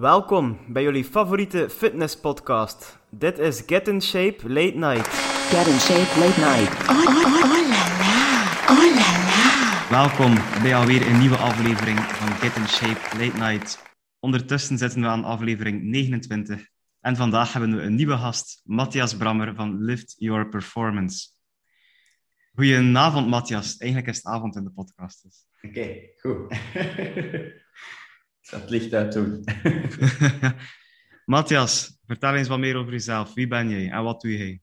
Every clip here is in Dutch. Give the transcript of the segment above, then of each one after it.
Welkom bij jullie favoriete fitnesspodcast. Dit is Get in Shape Late Night. Get in shape late night. Oh, oh, oh la la. Oh la la. Welkom bij alweer een nieuwe aflevering van Get in Shape Late Night. Ondertussen zitten we aan aflevering 29 en vandaag hebben we een nieuwe gast, Matthias Brammer van Lift Your Performance. Goedenavond, Matthias. Eigenlijk is het avond in de podcast. Dus. Oké, goed. Dat licht uit doen. Matthias, vertel eens wat meer over jezelf. Wie ben jij en wat doe jij?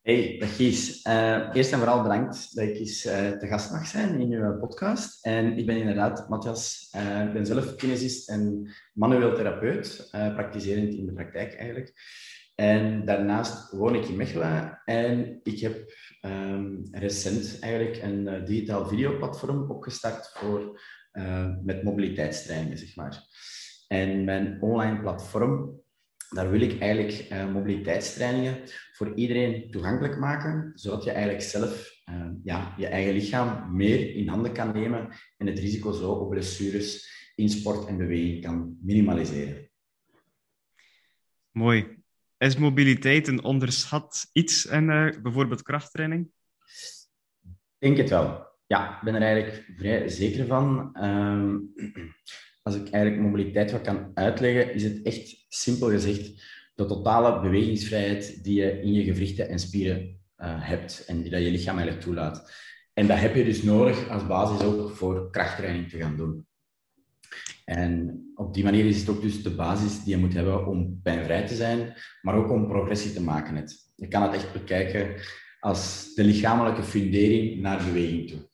Hey, dag Gies. Uh, eerst en vooral bedankt dat ik eens uh, te gast mag zijn in uw podcast. En ik ben inderdaad Matthias. Uh, ik ben zelf kinesist en manueel therapeut, praktiserend in de praktijk eigenlijk. En daarnaast woon ik in Mechelen en ik heb um, recent eigenlijk een digitaal videoplatform opgestart voor uh, met mobiliteitstrainingen, zeg maar. En mijn online platform, daar wil ik eigenlijk uh, mobiliteitstrainingen voor iedereen toegankelijk maken, zodat je eigenlijk zelf uh, ja, je eigen lichaam meer in handen kan nemen en het risico zo op blessures in sport en beweging kan minimaliseren. Mooi. Is mobiliteit een onderschat iets in bijvoorbeeld krachttraining? Ik denk het wel ja, ik ben er eigenlijk vrij zeker van. Ehm, als ik eigenlijk mobiliteit wat kan uitleggen, is het echt simpel gezegd de totale bewegingsvrijheid die je in je gewrichten en spieren uh, hebt en die dat je lichaam eigenlijk toelaat. En dat heb je dus nodig als basis ook voor krachttraining te gaan doen. En op die manier is het ook dus de basis die je moet hebben om pijnvrij te zijn, maar ook om progressie te maken. Je kan het echt bekijken als de lichamelijke fundering naar beweging toe.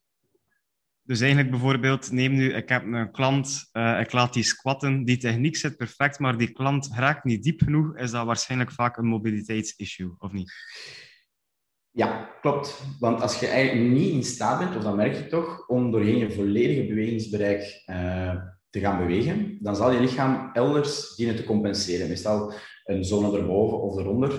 Dus eigenlijk bijvoorbeeld, neem nu, ik heb een klant, uh, ik laat die squatten, die techniek zit perfect, maar die klant raakt niet diep genoeg, is dat waarschijnlijk vaak een mobiliteitsissue, of niet? Ja, klopt. Want als je eigenlijk niet in staat bent, of dat merk je toch, om doorheen je volledige bewegingsbereik uh, te gaan bewegen, dan zal je lichaam elders dienen te compenseren. Meestal een zone erboven of eronder.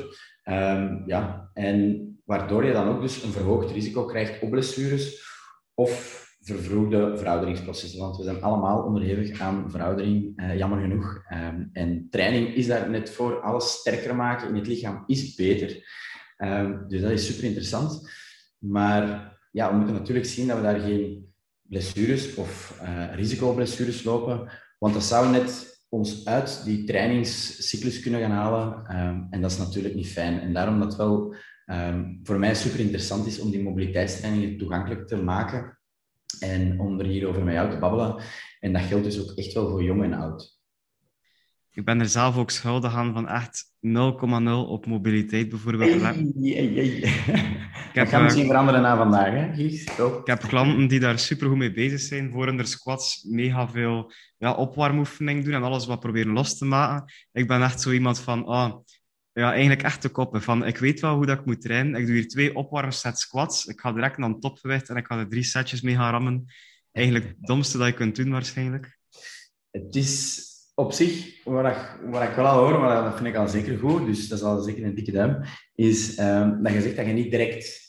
Um, ja, en waardoor je dan ook dus een verhoogd risico krijgt op blessures of vervroegde verouderingsprocessen, want we zijn allemaal onderhevig aan veroudering, eh, jammer genoeg. Ehm, en training is daar net voor. Alles sterker maken in het lichaam is beter. Um, dus dat is super interessant. Maar ja, we moeten natuurlijk zien dat we daar geen blessures of uh, risicoblessures lopen, want dat zou net ons uit die trainingscyclus kunnen gaan halen. Um, en dat is natuurlijk niet fijn. En daarom dat wel voor mij super interessant is om die mobiliteitstrainingen toegankelijk te maken en om er hier over met jou te babbelen. En dat geldt dus ook echt wel voor jong en oud. Ik ben er zelf ook schuldig aan van echt 0,0 op mobiliteit bijvoorbeeld. Hey. Ik heb, dat misschien veranderen na vandaag, hè? Ik heb klanten die daar supergoed mee bezig zijn, voor hun squats mega veel ja, opwarmoefening doen en alles wat proberen los te maken. Ik ben echt zo iemand van, oh, ja, eigenlijk echt de koppen. Van, ik weet wel hoe dat ik moet trainen. Ik doe hier twee opwarmsets squats. Ik ga direct naar topgewicht en ik ga er drie setjes mee gaan rammen. Eigenlijk het domste dat je kunt doen, waarschijnlijk. Het is op zich, wat ik, wat ik wel al hoor, maar dat vind ik al zeker goed, dus dat is al zeker een dikke duim, is um, dat je zegt dat je niet direct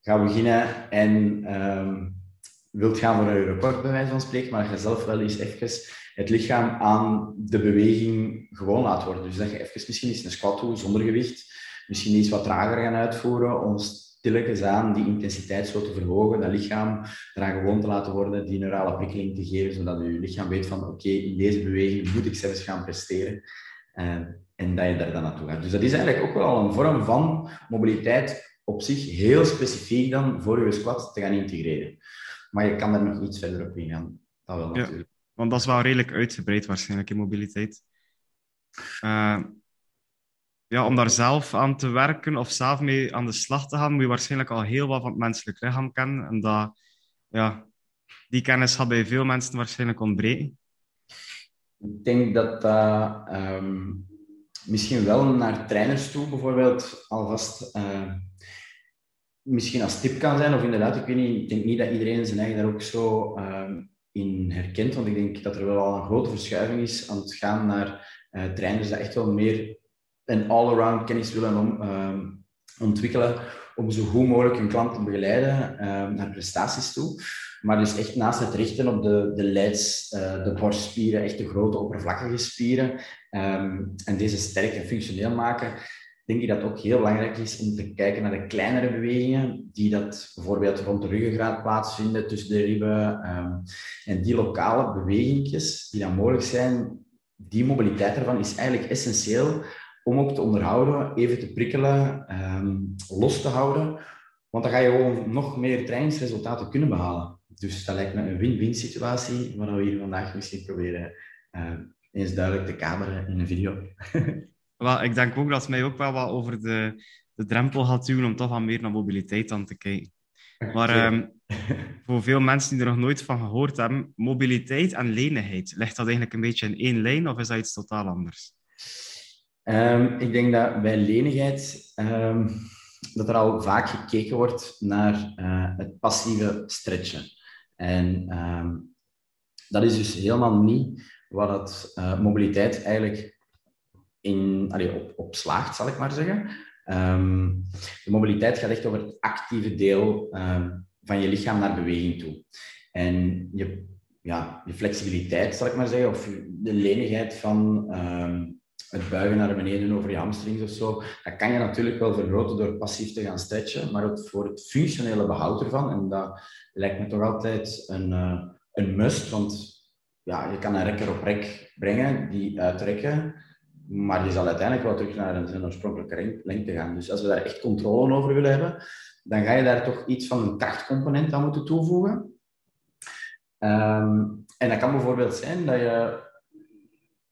gaat beginnen en um, wilt gaan voor een record, bij wijze van spreken, maar dat je zelf wel eens even het lichaam aan de beweging gewoon laat worden. Dus dat je even misschien eens een squat doet zonder gewicht, misschien iets wat trager gaan uitvoeren om stilletjes aan die intensiteit zo te verhogen, dat lichaam eraan gewoon te laten worden, die neurale prikkeling te geven, zodat je lichaam weet van oké, in deze beweging moet ik zelfs gaan presteren. Uh, en dat je daar dan naartoe gaat. Dus dat is eigenlijk ook wel een vorm van mobiliteit op zich heel specifiek dan voor je squat te gaan integreren. Maar je kan er nog iets verder op ingaan. Dat wel natuurlijk. Want dat is wel redelijk uitgebreid waarschijnlijk in mobiliteit. Uh, ja, om daar zelf aan te werken of zelf mee aan de slag te gaan, moet je waarschijnlijk al heel wat van het menselijk lichaam kennen. En dat, ja, die kennis gaat bij veel mensen waarschijnlijk ontbreken. Ik denk dat dat um, misschien wel naar trainers toe bijvoorbeeld alvast uh, misschien als tip kan zijn. Of inderdaad, ik weet niet, ik denk niet dat iedereen zijn eigen daar ook zo um, in herkent. Want ik denk dat er wel een grote verschuiving is aan het gaan naar uh, trainers die echt wel meer een all-around kennis willen om, uh, ontwikkelen. om zo goed mogelijk hun klant te begeleiden uh, naar prestaties toe. Maar dus echt naast het richten op de, de leids, uh, de borstspieren, echt de grote oppervlakkige spieren, um, en deze sterk en functioneel maken, denk ik dat het ook heel belangrijk is om te kijken naar de kleinere bewegingen, die dat bijvoorbeeld rond de ruggengraat plaatsvinden, tussen de ribben. Um, en die lokale bewegingjes die dan mogelijk zijn, die mobiliteit ervan is eigenlijk essentieel om ook te onderhouden, even te prikkelen, um, los te houden. Want dan ga je gewoon nog meer trainingsresultaten kunnen behalen. Dus dat lijkt me een win-win situatie, waar we hier vandaag misschien proberen uh, eens duidelijk te kameren in een video. wel, ik denk ook dat het mij ook wel wat over de, de drempel gaat duwen om toch wat meer naar mobiliteit aan te kijken. Maar um, voor veel mensen die er nog nooit van gehoord hebben, mobiliteit en lenigheid, ligt dat eigenlijk een beetje in één lijn of is dat iets totaal anders? Um, ik denk dat bij lenigheid um, dat er al vaak gekeken wordt naar uh, het passieve stretchen. En dat is dus helemaal niet wat het uh, mobiliteit eigenlijk in, allee, op, op slaagt, zal ik maar zeggen. Um, de mobiliteit gaat echt over het actieve deel um, van je lichaam naar beweging toe. En je, ja, je flexibiliteit, zal ik maar zeggen, of de lenigheid van um, het buigen naar beneden over je hamstrings of zo, dat kan je natuurlijk wel vergroten door passief te gaan stretchen, maar het, voor het functionele behoud ervan, en dat lijkt me toch altijd een, uh, een must, want ja, je kan een rekker op rek brengen, die uitrekken, maar die zal uiteindelijk wel terug naar zijn oorspronkelijke lengte gaan. Dus als we daar echt controle over willen hebben, dan ga je daar toch iets van een krachtcomponent aan moeten toevoegen. Um, en dat kan bijvoorbeeld zijn dat je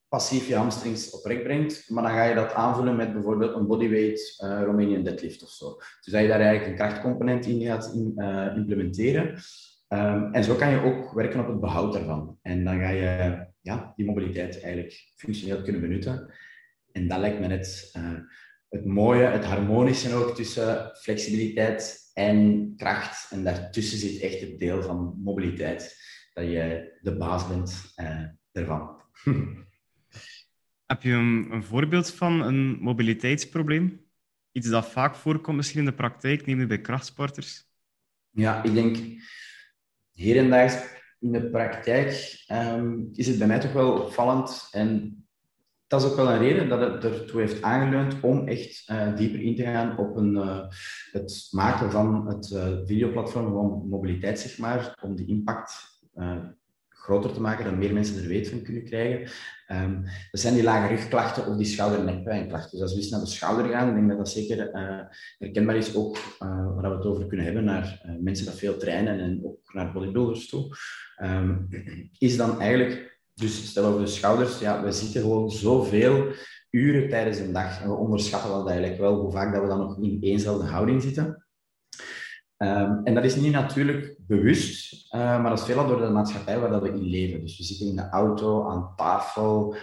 passief je hamstrings op rek brengt, maar dan ga je dat aanvullen met bijvoorbeeld een bodyweight uh, Romanian deadlift of zo. Dus dat je daar eigenlijk een krachtcomponent in gaat uh, implementeren. Um, en zo kan je ook werken op het behoud daarvan. En dan ga je ja, die mobiliteit eigenlijk functioneel kunnen benutten. En dat lijkt me net uh, het mooie, het harmonische ook tussen flexibiliteit en kracht. En daartussen zit echt het deel van mobiliteit, dat je de baas bent uh, ervan. Heb je een, een, voorbeeld van een mobiliteitsprobleem? Iets dat vaak voorkomt misschien in de praktijk, neem bij krachtsporters? Ja, ik denk hier en daar in de praktijk um, is het bij mij toch wel opvallend. En dat is ook wel een reden dat het ertoe heeft aangeleund om echt uh, dieper in te gaan op een, uh, het maken van het uh, videoplatform van mobiliteit, zeg maar, om die impact groter te maken, dat meer mensen er weet van kunnen krijgen. Um, dat zijn die lage rugklachten of die schouder-nekpijnklachten. Dus als we eens naar de schouder gaan, ik denk dat dat zeker herkenbaar is, ook waar we het over kunnen hebben, naar mensen dat veel trainen en ook naar bodybuilders toe, um, is dan eigenlijk dus stel over de schouders, ja, we zitten gewoon zoveel uren tijdens een dag. En we onderschatten dat eigenlijk wel, hoe vaak dat we dan nog in éénzelfde houding zitten. Um, en dat is niet natuurlijk bewust, uh, maar dat is veelal door de maatschappij waar dat we in leven. Dus we zitten in de auto, aan tafel,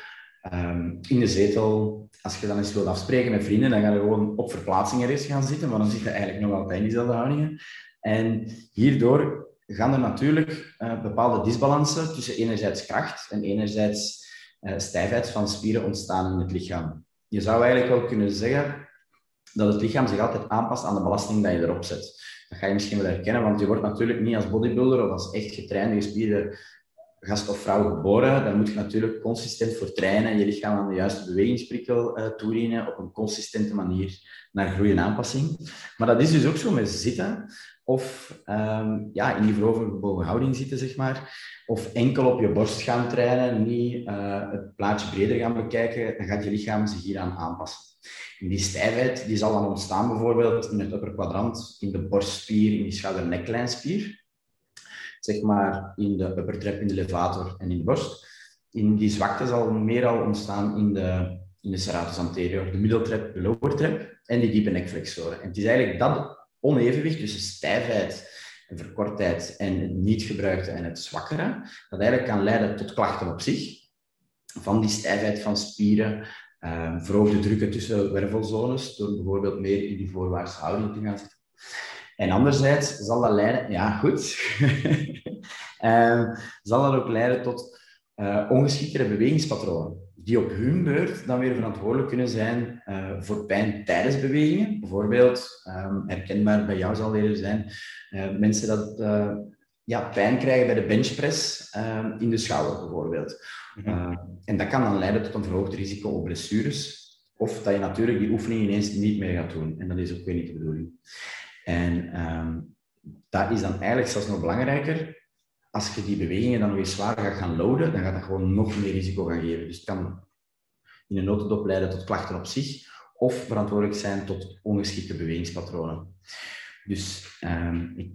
um, in de zetel. Als je dan eens wilt afspreken met vrienden, dan ga je gewoon op verplaatsingen eens gaan zitten, maar dan zit je eigenlijk nog altijd in diezelfde houdingen. En hierdoor gaan er natuurlijk uh, bepaalde disbalansen tussen enerzijds kracht en enerzijds uh, stijfheid van spieren ontstaan in het lichaam. Je zou eigenlijk wel kunnen zeggen dat het lichaam zich altijd aanpast aan de belasting die je erop zet. Dat ga je misschien wel herkennen, want je wordt natuurlijk niet als bodybuilder of als echt getrainde, gespierde gast of vrouw geboren. Dan moet je natuurlijk consistent voor trainen en je lichaam aan de juiste bewegingsprikkel uh, toedienen op een consistente manier naar groei en aanpassing. Maar dat is dus ook zo met zitten of um, ja, in die voorovergebogen houding zitten, zeg maar. Of enkel op je borst gaan trainen, niet uh, het plaatje breder gaan bekijken, dan gaat je lichaam zich hieraan aanpassen. Die stijfheid die zal dan ontstaan bijvoorbeeld in het upper kwadrant, in de borstspier, in die schouder-neklijnspier. Zeg maar in de upper trap, in de levator en in de borst. In die zwakte zal meer al ontstaan in de, in de serratus anterior, de middeltrap, de lower trap en die diepe nekflexoren. En het is eigenlijk dat onevenwicht tussen stijfheid en verkortheid en het niet gebruikte en het zwakkere, dat eigenlijk kan leiden tot klachten op zich. Van die stijfheid van spieren, um, verhoogde drukken tussen wervelzones, door bijvoorbeeld meer in die voorwaartse houding te gaan zitten. En anderzijds zal dat leiden, ja goed, um, zal dat ook leiden tot uh, ongeschiktere bewegingspatronen die op hun beurt dan weer verantwoordelijk kunnen zijn uh, voor pijn tijdens bewegingen. Bijvoorbeeld, um, herkenbaar bij jou zal leren zijn, uh, mensen dat ja, pijn krijgen bij de benchpress ehm, in de schouder bijvoorbeeld. Mm en dat kan dan leiden tot een verhoogd risico op blessures. Of dat je natuurlijk die oefening ineens niet meer gaat doen. En dat is ook weer niet de bedoeling. En um, dat is dan eigenlijk zelfs nog belangrijker als je die bewegingen dan eens zwaar gaat gaan loaden, dan gaat dat gewoon nog meer risico gaan geven. Dus het kan in een notendop leiden tot klachten op zich of verantwoordelijk zijn tot ongeschikte bewegingspatronen. Dus um, ik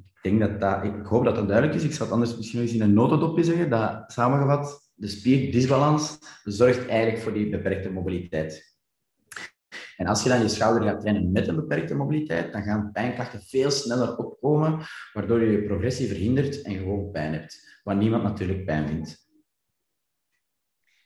dat ik hoop dat dat duidelijk is. Ik zal het anders misschien nog eens in een notendopje zeggen, dat samengevat, de spierdisbalans zorgt eigenlijk voor die beperkte mobiliteit. En als je dan je schouder gaat trainen met een beperkte mobiliteit, dan gaan pijnklachten veel sneller opkomen, waardoor je je progressie verhindert en gewoon pijn hebt. Wat niemand natuurlijk pijn vindt.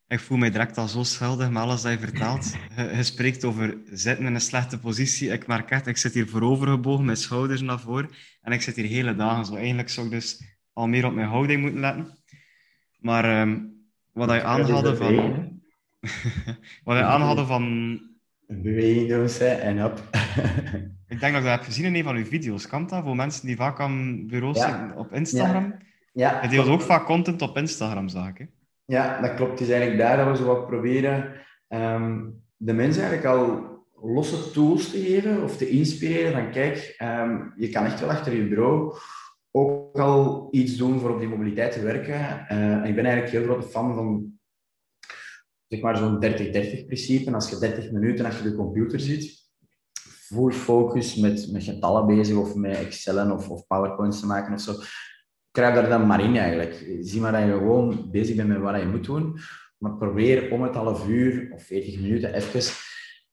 Ik voel mij direct al zo schuldig met alles dat je vertelt. Je, spreekt over zitten in een slechte positie. Ik merk echt, ik zit hier voorovergebogen, met schouders naar voren. En ik zit hier hele dagen zo. Eigenlijk zou ik dus al meer op mijn houding moeten letten. Maar um, wat je aanhaalde van... wat je aanhaalde van beweging doen en op. ik denk dat ik dat heb gezien in een van uw video's. Kan dat voor mensen die vaak aan bureaus zitten op Instagram? Ja. Je deelt ook vaak content op Instagram. Hè? Ja, dat klopt. Het is eigenlijk daar dat we zo wat proberen um, de mensen eigenlijk al losse tools te geven of te inspireren van kijk, um, je kan echt wel achter je bureau ook al iets doen voor op die mobiliteit te werken. Uh, en ik ben eigenlijk heel grote fan van zeg maar zo'n 30-30 principe. Als je 30 minuten achter de computer zit, full focus met, met getallen bezig of met Excel of, of PowerPoints te maken of zo, krijg daar dan maar in eigenlijk. Zie maar dat je gewoon bezig bent met wat je moet doen. Maar probeer om het half uur of 40 minuten even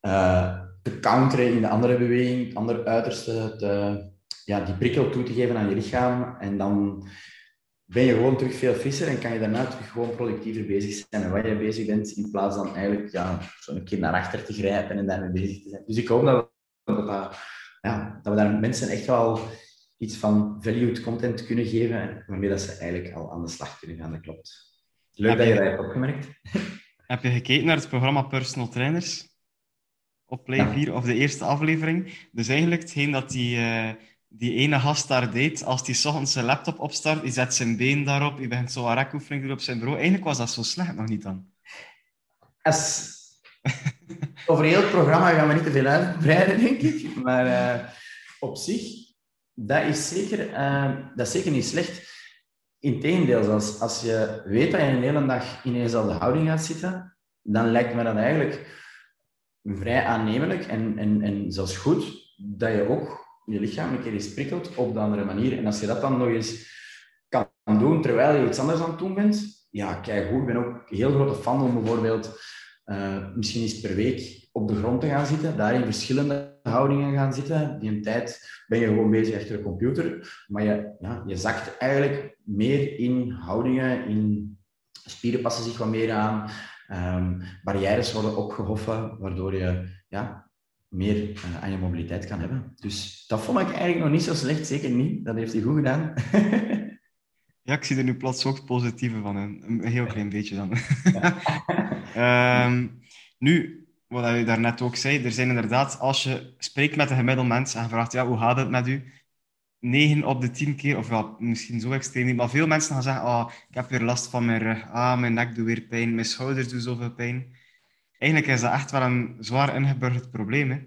uh, te counteren in de andere beweging, het andere uiterste, te, ja, die prikkel toe te geven aan je lichaam. En dan ben je gewoon terug veel frisser en kan je daarna terug gewoon productiever bezig zijn en waar je bezig bent, in plaats dan eigenlijk ja, zo een keer naar achter te grijpen en daarmee bezig te zijn. Dus ik hoop dat, ja, dat we daar mensen echt wel iets van valued content kunnen geven, waarmee dat ze eigenlijk al aan de slag kunnen gaan. Dat klopt. Leuk dat je dat hebt opgemerkt. Heb je gekeken naar het programma Personal Trainers? Op Play 4 of de eerste aflevering. Dus eigenlijk hetgeen dat die... Uh die ene gast daar deed, als die ochtends zijn laptop opstart, hij zet zijn been daarop, hij begint zo rekoefening doen op zijn bureau. Eigenlijk was dat zo slecht nog niet dan. As... Over heel het programma gaan we niet te veel uitbreiden, denk ik. Maar uh, op zich, dat is zeker, uh, dat is zeker niet slecht. Integendeel, als, als je weet dat je een hele dag in eenzelfde houding gaat zitten, dan lijkt me dat eigenlijk vrij aannemelijk en, en, en zelfs goed dat je ook je lichaam een keer eens prikkelt op de andere manier. En als je dat dan nog eens kan doen terwijl je iets anders aan het doen bent, ja, kijk goed. Ik ben ook een heel grote fan om bijvoorbeeld uh, misschien eens per week op de grond te gaan zitten, daar in verschillende houdingen gaan zitten. Die een tijd ben je gewoon bezig achter de computer, maar je, ja, je zakt eigenlijk meer in houdingen, in spieren passen zich wat meer aan, um, barrières worden opgehoffen, waardoor je ja, meer uh, aan je mobiliteit kan hebben. Dus dat vond ik eigenlijk nog niet zo slecht, zeker niet. Dat heeft hij goed gedaan. ja, ik zie er nu plots ook positieve van, een heel klein beetje dan. um, nu, wat je daarnet ook zei, er zijn inderdaad, als je spreekt met een gemiddeld mens en vraagt, ja, hoe gaat het met u? 9 op de 10 keer, of ja, misschien zo extreem niet, maar veel mensen gaan zeggen, oh, ik heb weer last van mijn rug, ah, mijn nek doet weer pijn, mijn schouders doen zoveel pijn eigenlijk is dat echt wel een zwaar ingeburgerd probleem. Hè?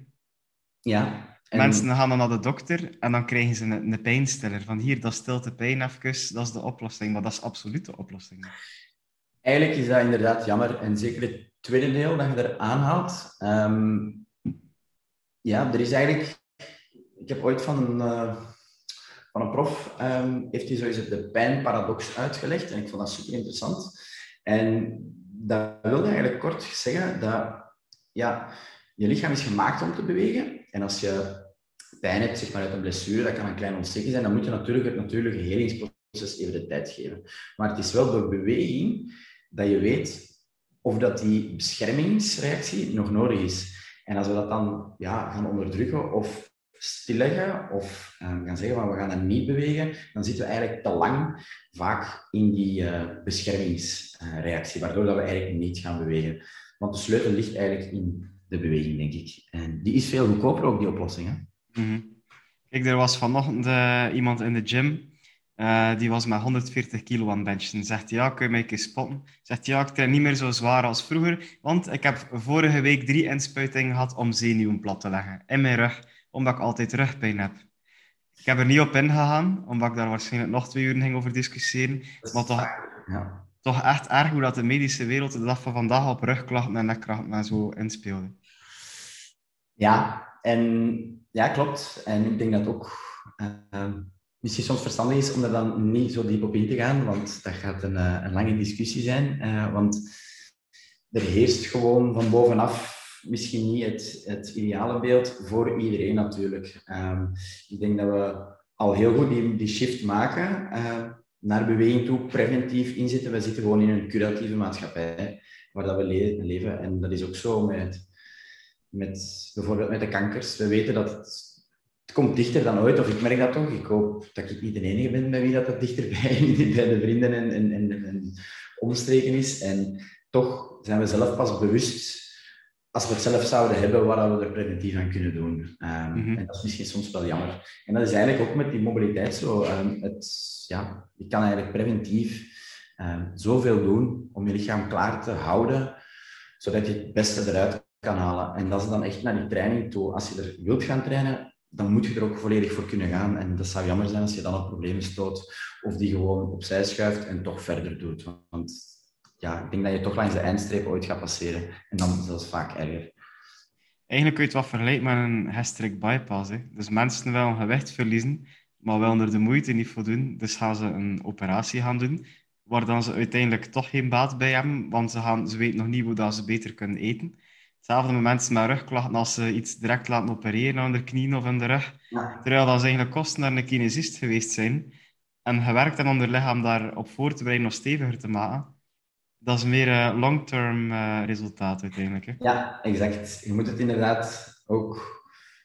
Ja. En... Mensen gaan dan naar de dokter en dan krijgen ze een, een pijnstiller. Van hier, dat stilt de pijn even, dat is de oplossing. Maar dat is absoluut de oplossing. Eigenlijk is dat inderdaad jammer. En zeker het tweede deel dat je er aanhaalt. Um, ja, er is eigenlijk... Ik heb ooit van een, uh, van een prof... Um, heeft hij sowieso de pijnparadox uitgelegd. En ik vond dat super interessant. En dat wil eigenlijk kort zeggen dat ja, je lichaam is gemaakt om te bewegen. En als je pijn hebt zeg maar, uit een blessure, dat kan een klein ontsteking zijn, dan moet je natuurlijk het natuurlijke helingsproces even de tijd geven. Maar het is wel door beweging dat je weet of dat die beschermingsreactie nog nodig is. En als we dat dan ja, gaan onderdrukken of stilleggen of uh, gaan zeggen van we gaan dat niet bewegen, dan zitten we eigenlijk te lang vaak in die uh, beschermingsreactie, waardoor dat we eigenlijk niet gaan bewegen. Want de sleutel ligt eigenlijk in de beweging, denk ik. En die is veel goedkoper ook, die oplossing. Hè? Mhm. Kijk, er was vanochtend uh, iemand in de gym. Uh, die was met 140 kilo aan benchen. Zegt ja, kun je mij een keer spotten? Zegt ja, ik train niet meer zo zwaar als vroeger. Want ik heb vorige week drie inspuitingen gehad om zenuwen plat te leggen. In mijn rug. Omdat ik altijd rugpijn heb. Ik heb er niet op ingegaan. Omdat ik daar waarschijnlijk nog twee uur ging over discussiëren. Maar toch, ja. toch echt erg hoe dat de medische wereld de dag van vandaag op rugklachten en nekklachten en zo inspeelde. Ja, en ja, klopt. En ik denk dat ook uh, misschien soms verstandig is om er dan niet zo diep op in te gaan, want dat gaat een, uh, een lange discussie zijn. Uh, want er heerst gewoon van bovenaf misschien niet het, het ideale beeld voor iedereen natuurlijk. Um, ik denk dat we al heel goed die, die shift maken naar beweging toe, preventief inzetten. We zitten gewoon in een curatieve maatschappij waar dat we le leven. En dat is ook zo met met bijvoorbeeld met de kankers. We weten dat het komt dichter dan ooit, of ik merk dat toch. Ik hoop dat ik niet de enige ben bij wie dat, dat dichterbij bij de vrienden en, en, en, en omstreken is. En toch zijn we zelf pas bewust als we het zelf zouden hebben, wat we er preventief aan kunnen doen. Um, En dat is misschien soms wel jammer. En dat is eigenlijk ook met die mobiliteit zo. Um, het, ja, je kan eigenlijk preventief um, zoveel doen om je lichaam klaar te houden, zodat je het beste eruit kan halen. En dat is dan echt naar die training toe. Als je er wilt gaan trainen, dan moet je er ook volledig voor kunnen gaan. En dat zou jammer zijn als je dan op problemen stoot of die gewoon opzij schuift en toch verder doet. Want ja, ik denk dat je toch langs de eindstreep ooit gaat passeren. En dan is dat vaak erger. Eigenlijk kun je het wat vergelijken met een gastric bypass. Hè. Dus mensen willen gewicht verliezen, maar willen er de moeite niet voor doen. Dus gaan ze een operatie gaan doen, waar dan ze uiteindelijk toch geen baat bij hebben, want ze, gaan, ze weten nog niet hoe dat ze beter kunnen eten. Hetzelfde met mensen met rugklachten als ze iets direct laten opereren aan de knieën of in de rug. Terwijl dat ze eigenlijk kosten naar een kinesist geweest zijn en gewerkt hebben om hun lichaam daarop voor te bereiden of steviger te maken. Dat is meer uh, long-term uh, resultaat uiteindelijk. Hè? Ja, exact. Je moet het inderdaad ook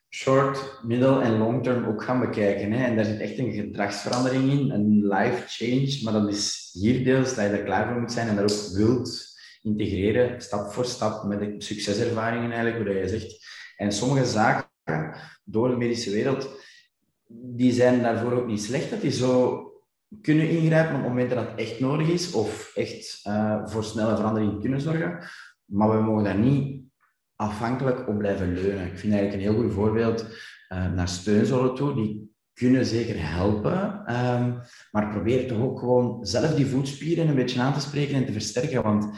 short, middle en long term ook gaan bekijken. Hè? En daar zit echt een gedragsverandering in, een life change. Maar dat is hier deels dat je er klaar voor moet zijn en dat ook wilt integreren, stap voor stap, met de succeservaringen eigenlijk, hoe je zegt. En sommige zaken door de medische wereld, die zijn daarvoor ook niet slecht, dat die zo kunnen ingrijpen op momenten dat het echt nodig is, of echt uh, voor snelle verandering kunnen zorgen. Maar we mogen daar niet afhankelijk op blijven leunen. Ik vind eigenlijk een heel goed voorbeeld uh, naar steunzolen toe. Die kunnen zeker helpen, um, maar probeer toch ook gewoon zelf die voetspieren een beetje aan te spreken en te versterken. Want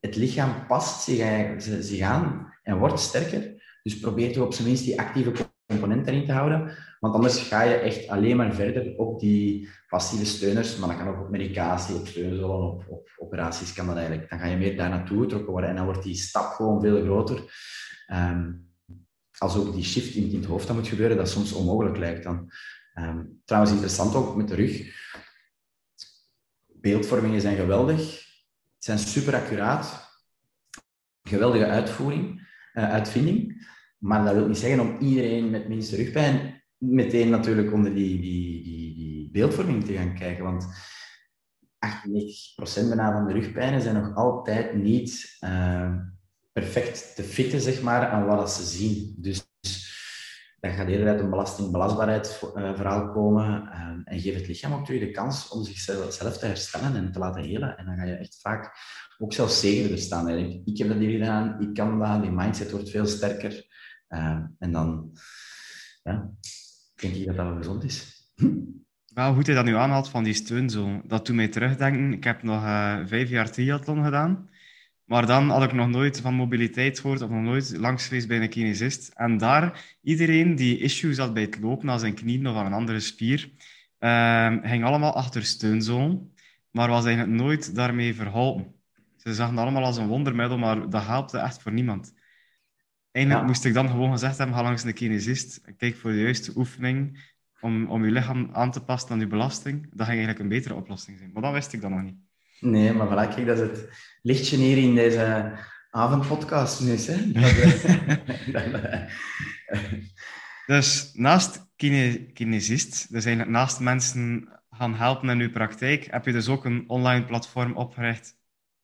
het lichaam past zich, zich aan en wordt sterker. Dus probeer toch op zijn minst die actieve component erin te houden. Want anders ga je echt alleen maar verder op die passieve steuners. Maar dat kan ook op medicatie, op steunzolen, op, op operaties kan dat eigenlijk. Dan ga je meer daar naartoe getrokken worden. En dan wordt die stap gewoon veel groter. Um, als ook die shift in, het hoofd dan moet gebeuren, dat soms onmogelijk lijkt dan. Um, trouwens, interessant ook met de rug. Beeldvormingen zijn geweldig zijn super accuraat. Geweldige uitvoering, uh, uitvinding. Maar dat wil niet zeggen om iedereen met minste rugpijn meteen natuurlijk onder die, die, die, die beeldvorming te gaan kijken. Want 98% bijna van de rugpijnen zijn nog altijd niet uh, perfect te fitten zeg maar, aan wat ze zien. Dus dan gaat eerder uit een belastingbelastbaarheidsverhaal eh, komen um, en geef het lichaam ook terug de kans om zichzelf zelf te herstellen en te laten helen. En dan ga je echt vaak ook zelfs zekerder staan. Eigenlijk. Ik heb dat hier gedaan, ik kan dat, die mindset wordt veel sterker. Uh, en dan ja, denk ik dat dat wel gezond is. Wel, hoe je dat nu aanhaalt van die steun, zo, dat doet mij terugdenken. Ik heb nog uh, vijf jaar triathlon gedaan. Maar dan had ik nog nooit van mobiliteit gehoord of nog nooit langs geweest bij een kinesist. En daar, iedereen die issues had bij het lopen aan zijn knieën of aan een andere spier, uh, ging allemaal achter steunzoon, maar was eigenlijk nooit daarmee verholpen. Ze zagen het allemaal als een wondermiddel, maar dat helpte echt voor niemand. Eigenlijk moest ik dan gewoon gezegd hebben, ga langs een kinesist, kijk voor de juiste oefening om, om je lichaam aan te passen aan je belasting. Dat ging eigenlijk een betere oplossing zijn. Maar dat wist ik dan nog niet. Nee, maar voilà, kijk, dat is het lichtje hier in deze avondpodcast nu. Hè? dus naast kine, kinesist, dus eigenlijk naast mensen gaan helpen in uw praktijk, heb je dus ook een online platform opgericht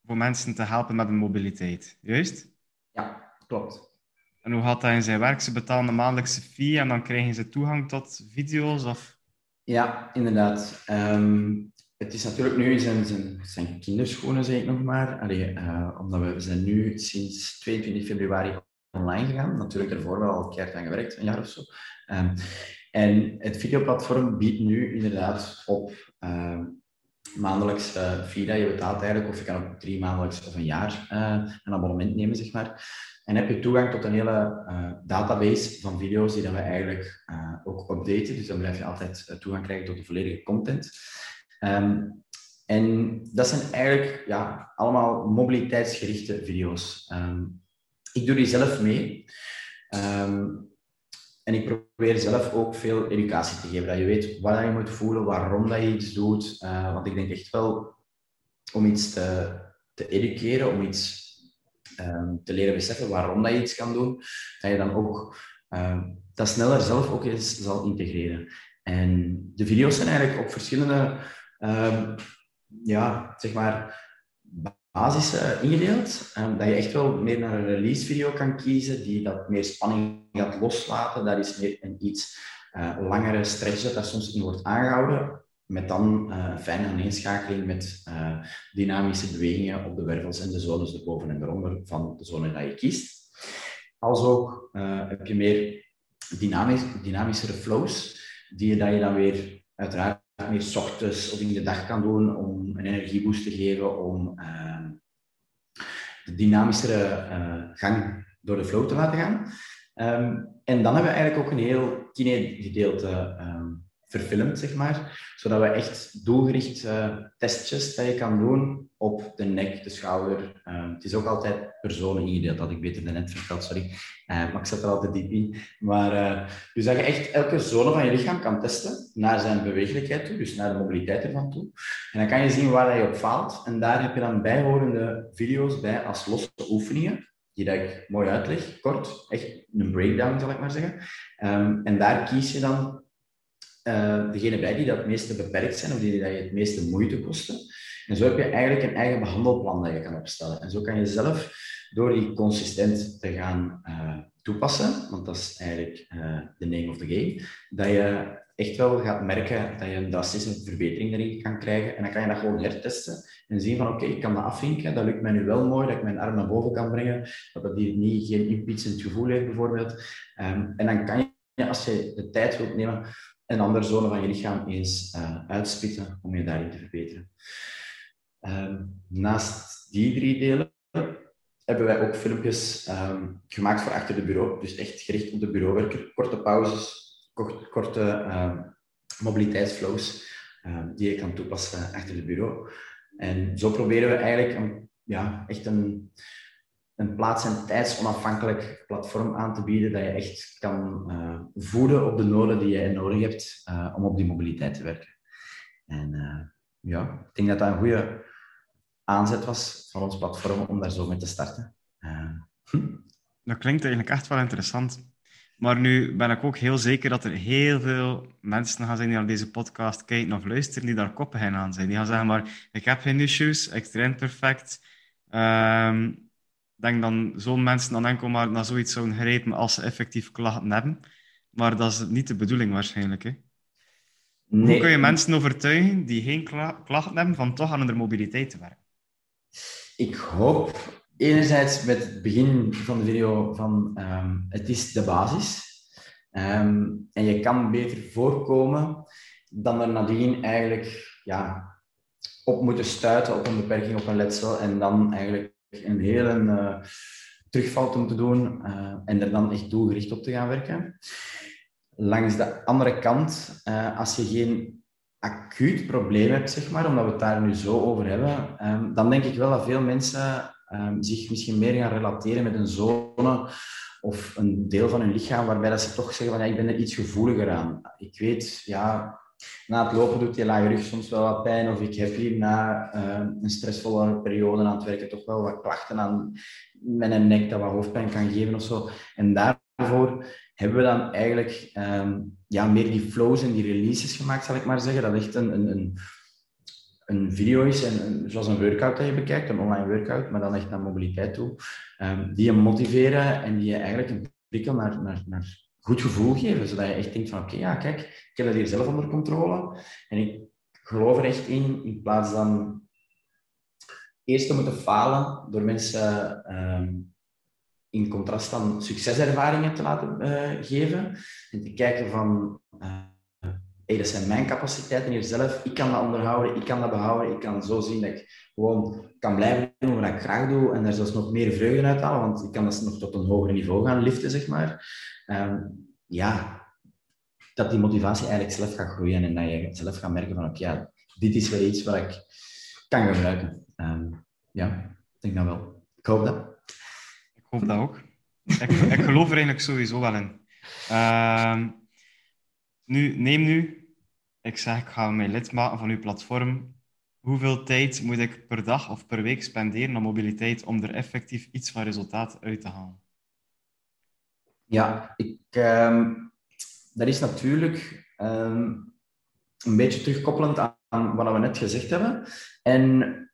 voor mensen te helpen met hun mobiliteit, juist? Ja, klopt. En hoe gaat dat in zijn werk? Ze betalen een maandelijkse fee en dan krijgen ze toegang tot video's? Of... Ja, inderdaad. Ehm, het is natuurlijk nu zijn, zijn, zijn kinderschoenen, zeg ik nog maar. Allee, uh, omdat we, zijn nu sinds 22 februari online gegaan. Natuurlijk ervoor wel al keer aan gewerkt, een jaar of zo. Um, en het videoplatform biedt nu inderdaad op uh, maandelijks fee dat je betaalt eigenlijk, of je kan ook drie maandelijks of een jaar uh, een abonnement nemen, zeg maar. En heb je toegang tot een hele database van video's die dat we eigenlijk ook updaten. Dus dan blijf je altijd toegang krijgen tot de volledige content. Um, en dat zijn eigenlijk ja, allemaal mobiliteitsgerichte video's. Um, ik doe die zelf mee. Um, en ik probeer zelf ook veel educatie te geven. Dat je weet wat je moet voelen, waarom dat je iets doet. Uh, want ik denk echt wel om iets te, te educeren, om iets te leren beseffen waarom dat je iets kan doen, dat je dan ook dat sneller zelf ook eens zal integreren. En de video's zijn eigenlijk op verschillende, um, ja, zeg maar, basis uh, ingedeeld. Um, dat je echt wel meer naar een release video kan kiezen, die dat meer spanning gaat loslaten. Dat is meer een iets uh, langere stretch dat soms in wordt aangehouden. Met dan uh, fijne aaneenschakeling met dynamische bewegingen op de wervels en de zones erboven en eronder van de zone dat je kiest. Als ook heb je meer dynamisch, dynamischere flows, die dat je dan weer uiteraard meer s ochtends of in de dag kan doen om een energieboost te geven, om uh, de dynamischere uh, gang door de flow te laten gaan. Um, en dan hebben we eigenlijk ook een heel kine-gedeelte um, verfilmd, zeg maar. Zodat we echt doelgericht uh, testjes dat je kan doen op de nek, de schouder. Uh, het is ook altijd personen ingedeeld, dat ik beter net verteld, sorry. Uh, maar ik zet er altijd diep in. Maar, uh, dus dat je echt elke zone van je lichaam kan testen naar zijn bewegelijkheid toe, dus naar de mobiliteit ervan toe. En dan kan je zien waar je op faalt. En daar heb je dan bijhorende video's bij als losse oefeningen die dat ik mooi uitleg, kort, echt een breakdown zal ik maar zeggen. Um, en daar kies je dan uh, degene bij die dat het meeste beperkt zijn of die dat je het meeste moeite kosten. En zo heb je eigenlijk een eigen behandelplan dat je kan opstellen. En zo kan je zelf, door die consistent te gaan uh, toepassen, want dat is eigenlijk uh, de name of the game, dat je echt wel gaat merken dat je een drastische verbetering erin kan krijgen. En dan kan je dat gewoon hertesten en zien van oké, ik kan dat afvinken, dat lukt mij nu wel mooi, dat ik mijn arm naar boven kan brengen, dat dat hier niet, geen impeachment gevoel heeft bijvoorbeeld. Um, en dan kan je, als je de tijd wilt nemen, een andere zone van je lichaam eens uh, uitspitten om je daarin te verbeteren. Um, naast die drie delen hebben wij ook filmpjes um, gemaakt voor achter de bureau. Dus echt gericht op de bureauwerker. Korte pauzes, kort, korte uh, mobiliteitsflows die je kan toepassen achter het bureau. En zo proberen we eigenlijk een, ja, echt een, een plaats- en tijdsonafhankelijk platform aan te bieden dat je echt kan uh, voeden op de noden die je nodig hebt uh, om op die mobiliteit te werken. En uh, ja, ik denk dat dat een goede aanzet was van ons platform om daar zo mee te starten. Hm. Dat klinkt eigenlijk echt wel interessant. Maar nu ben ik ook heel zeker dat er heel veel mensen gaan zijn die naar deze podcast kijken of luisteren, die daar koppen aan zijn. Die gaan zeggen, maar ik heb geen issues, ik train perfect. Um, denk dan zo'n mensen dan enkel maar naar zoiets zouden grijpen als ze effectief klachten hebben. Maar dat is niet de bedoeling waarschijnlijk. Hè? Nee. Hoe kun je mensen overtuigen die geen klachten hebben van toch aan hun mobiliteit te werken? Ik hoop enerzijds met het begin van de video van um, het is de basis. Um, en je kan beter voorkomen dan er nadien eigenlijk ja, op moeten stuiten op een beperking, op een letsel en dan eigenlijk een hele uh, terugval te moeten doen uh, en er dan echt doelgericht op te gaan werken. Langs de andere kant, uh, als je geen acuut probleem hebt, zeg maar, omdat we het daar nu zo over hebben, um, dan denk ik wel dat veel mensen um, zich misschien meer gaan relateren met een zone of een deel van hun lichaam waarbij dat ze toch zeggen van ja, ik ben er iets gevoeliger aan. Ik weet, ja, na het lopen doet die lage rug soms wel wat pijn of ik heb hier na uh, een stressvolle periode aan het werken toch wel wat klachten aan mijn nek dat wat hoofdpijn kan geven of zo. En daarvoor hebben we dan eigenlijk um, ja, meer die flows en die releases gemaakt, zal ik maar zeggen. Dat echt een, een, een video is, en, zoals een workout dat je bekijkt, een online workout, maar dan echt naar mobiliteit toe, um, die je motiveren en die je eigenlijk een prikkel naar, naar, naar goed gevoel geven, zodat je echt denkt van oké, ja kijk, ik heb dat hier zelf onder controle. En ik geloof er echt in, in plaats dan eerst te moeten falen door mensen um, in contrast dan succeservaringen te laten uh, geven en te kijken van uh, hey, dat zijn mijn capaciteiten hier zelf, ik kan dat onderhouden, ik kan dat behouden, ik kan zo zien dat ik gewoon kan blijven doen wat ik graag doe en daar zelfs nog meer vreugde uit halen, want ik kan dat nog tot een hoger niveau gaan liften, zeg maar. Um, ja, dat die motivatie eigenlijk zelf gaat groeien en dat je zelf gaat merken van oké, ja, dit is wel iets wat ik kan gebruiken. Um, ja, ik denk dat wel. Ik hoop dat. Ik hoop dat ook. Ik, ik geloof er eigenlijk sowieso wel in. Uh, nu, neem nu, ik zeg, ik ga mij lid maken van uw platform. Hoeveel tijd moet ik per dag of per week spenderen aan mobiliteit om er effectief iets van resultaat uit te halen? Ja, ik, um, dat is natuurlijk um, een beetje terugkoppelend aan wat we net gezegd hebben. En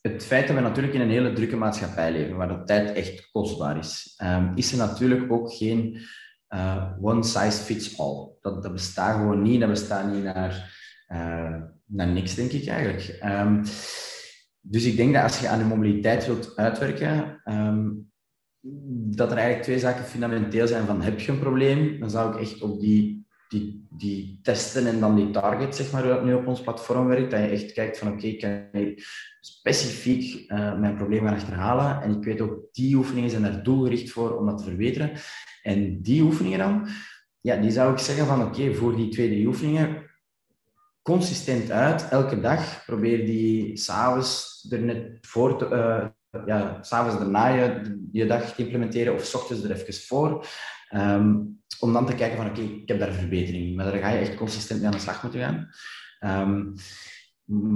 het feit dat we natuurlijk in een hele drukke maatschappij leven, waar de tijd echt kostbaar is, um, is er natuurlijk ook geen uh, one size fits all. Dat, bestaat gewoon niet. Dat bestaat niet naar, uh, naar niks, denk ik eigenlijk. Um, dus ik denk dat als je aan de mobiliteit wilt uitwerken, um, dat er eigenlijk twee zaken fundamenteel zijn van heb je een probleem, dan zou ik echt op die, die, die testen en dan die target, zeg maar, dat nu op ons platform werkt, dat je echt kijkt van oké, okay, ik kan hier specifiek uh, mijn probleem gaan achterhalen en ik weet ook, die oefeningen zijn daar doelgericht voor om dat te verbeteren. En die oefeningen dan, ja, die zou ik zeggen van oké, voor die twee oefeningen consistent uit, elke dag. Probeer die s'avonds er net voor te, uh, ja, s'avonds daarna je, je dag te implementeren of s ochtends er even voor. Um, om dan te kijken van oké, ik heb daar verbetering in. Maar daar ga je echt consistent mee aan de slag moeten gaan. Um,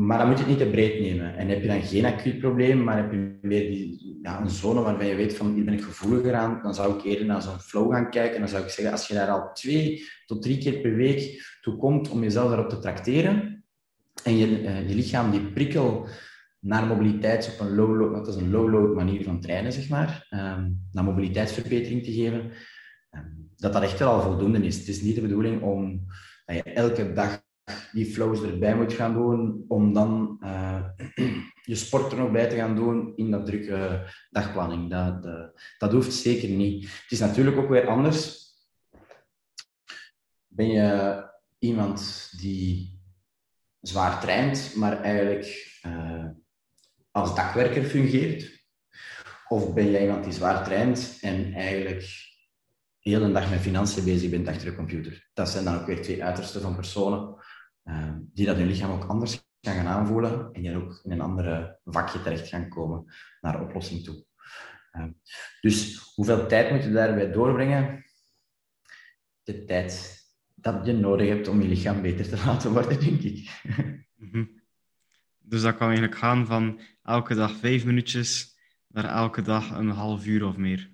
maar dan moet je het niet te breed nemen. En heb je dan geen acuut probleem, maar heb je weer die, een zone waarbij je weet van hier ben ik gevoeliger aan, dan zou ik eerder naar zo'n flow gaan kijken. En dan zou ik zeggen, als je daar al twee tot drie keer per week toe komt om jezelf daarop te tracteren en je, uh, je lichaam die prikkel naar mobiliteit op een low-load, dat is een low-load manier van trainen, zeg maar, um, naar mobiliteitsverbetering te geven, um, dat dat echt wel al voldoende is. Het is niet de bedoeling om dat je elke dag die flows erbij moet gaan doen, om dan uh, je sport er nog bij te gaan doen in dat drukke dagplanning. Dat, uh, dat hoeft zeker niet. Het is natuurlijk ook weer anders. Ben je iemand die zwaar traint, maar eigenlijk uh, als dagwerker fungeert? Of ben jij iemand die zwaar traint en eigenlijk de dag met financiën bezig bent achter de computer? Dat zijn dan ook weer twee uitersten van personen uh, die dat hun lichaam ook anders kan gaan aanvoelen en die ook in een andere vakje terecht gaan komen naar oplossing toe. Uh, dus hoeveel tijd moet je daarbij doorbrengen? De tijd dat je nodig hebt om je lichaam beter te laten worden, denk ik. Mm-hmm. Dus dat kan eigenlijk gaan van elke dag vijf minuutjes naar elke dag een half uur of meer.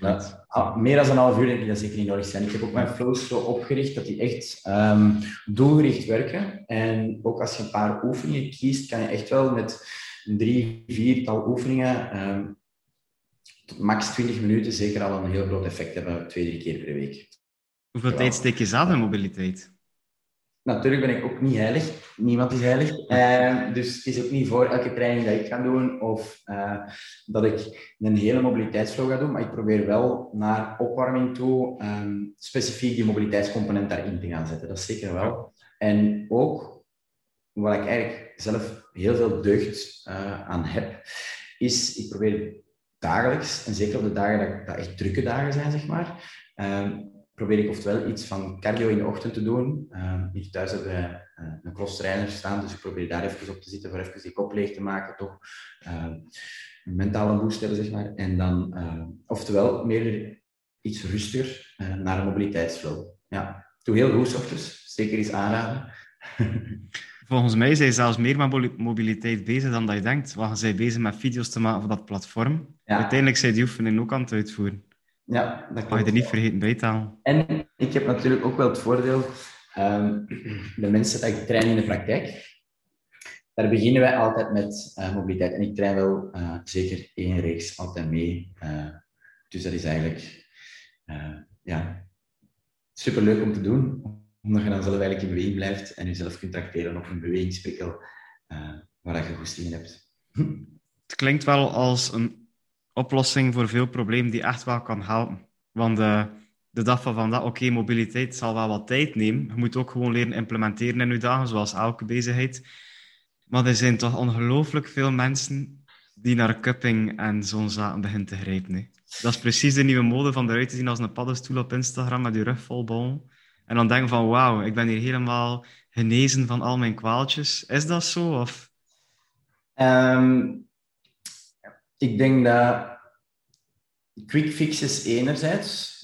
Ja, ah, meer dan een half uur denk ik dat zeker niet nodig zijn. Ik heb ook mijn flows zo opgericht dat die echt um, doelgericht werken. En ook als je een paar oefeningen kiest, kan je echt wel met drie, viertal oefeningen um, tot max 20 minuten zeker al een heel groot effect hebben, twee, drie keer per week. Hoeveel tijd steek je zelf in mobiliteit? Natuurlijk ben ik ook niet heilig. Niemand is heilig. Uh, dus het is ook niet voor elke training dat ik ga doen of uh, dat ik een hele mobiliteitsflow ga doen. Maar ik probeer wel naar opwarming toe um, specifiek die mobiliteitscomponent daarin te gaan zetten. Dat is zeker wel. En ook, wat ik eigenlijk zelf heel veel deugd uh, aan heb, is ik probeer dagelijks, en zeker op de dagen dat, dat echt drukke dagen zijn, zeg maar, um, probeer ik oftewel iets van cardio in de ochtend te doen. Uh, hier thuis hebben we uh, een cross-trainer staan, dus ik probeer daar even op te zitten voor even die kop leeg te maken, toch uh, een mentale boost hebben, zeg maar. En dan, oftewel, meer iets rustiger naar een mobiliteitsflow. Ja, doe heel goed ochtends, zeker eens aanraden. Volgens mij zijn zelfs meer met mobiliteit bezig dan dat je denkt. We zijn bezig met video's te maken voor dat platform. Ja. Uiteindelijk zijn die oefeningen ook aan het uitvoeren. Ja, dat kan je er niet vergeten bij te halen. En ik heb natuurlijk ook wel het voordeel, um, de mensen dat ik train in de praktijk, daar beginnen wij altijd met uh, mobiliteit. En ik train wel uh, zeker één reeks altijd mee. Uh, dus dat is eigenlijk ja, superleuk om te doen. Omdat je dan zelf eigenlijk in beweging blijft en jezelf kunt tracteren op een bewegingsprikkel waar je goesting in hebt. Het klinkt wel als een oplossing voor veel problemen die echt wel kan helpen. Want de dag van vandaag, oké, mobiliteit zal wel wat tijd nemen. Je moet ook gewoon leren implementeren in je dagen, zoals elke bezigheid. Maar er zijn toch ongelooflijk veel mensen die naar cupping en zo'n zaken beginnen te grijpen. Hè. Dat is precies de nieuwe mode van eruit te zien als een paddenstoel op Instagram met je rug vol bol. En dan denken van, wauw, ik ben hier helemaal genezen van al mijn kwaaltjes. Is dat zo? Of? Um, ik denk dat quick fixes enerzijds,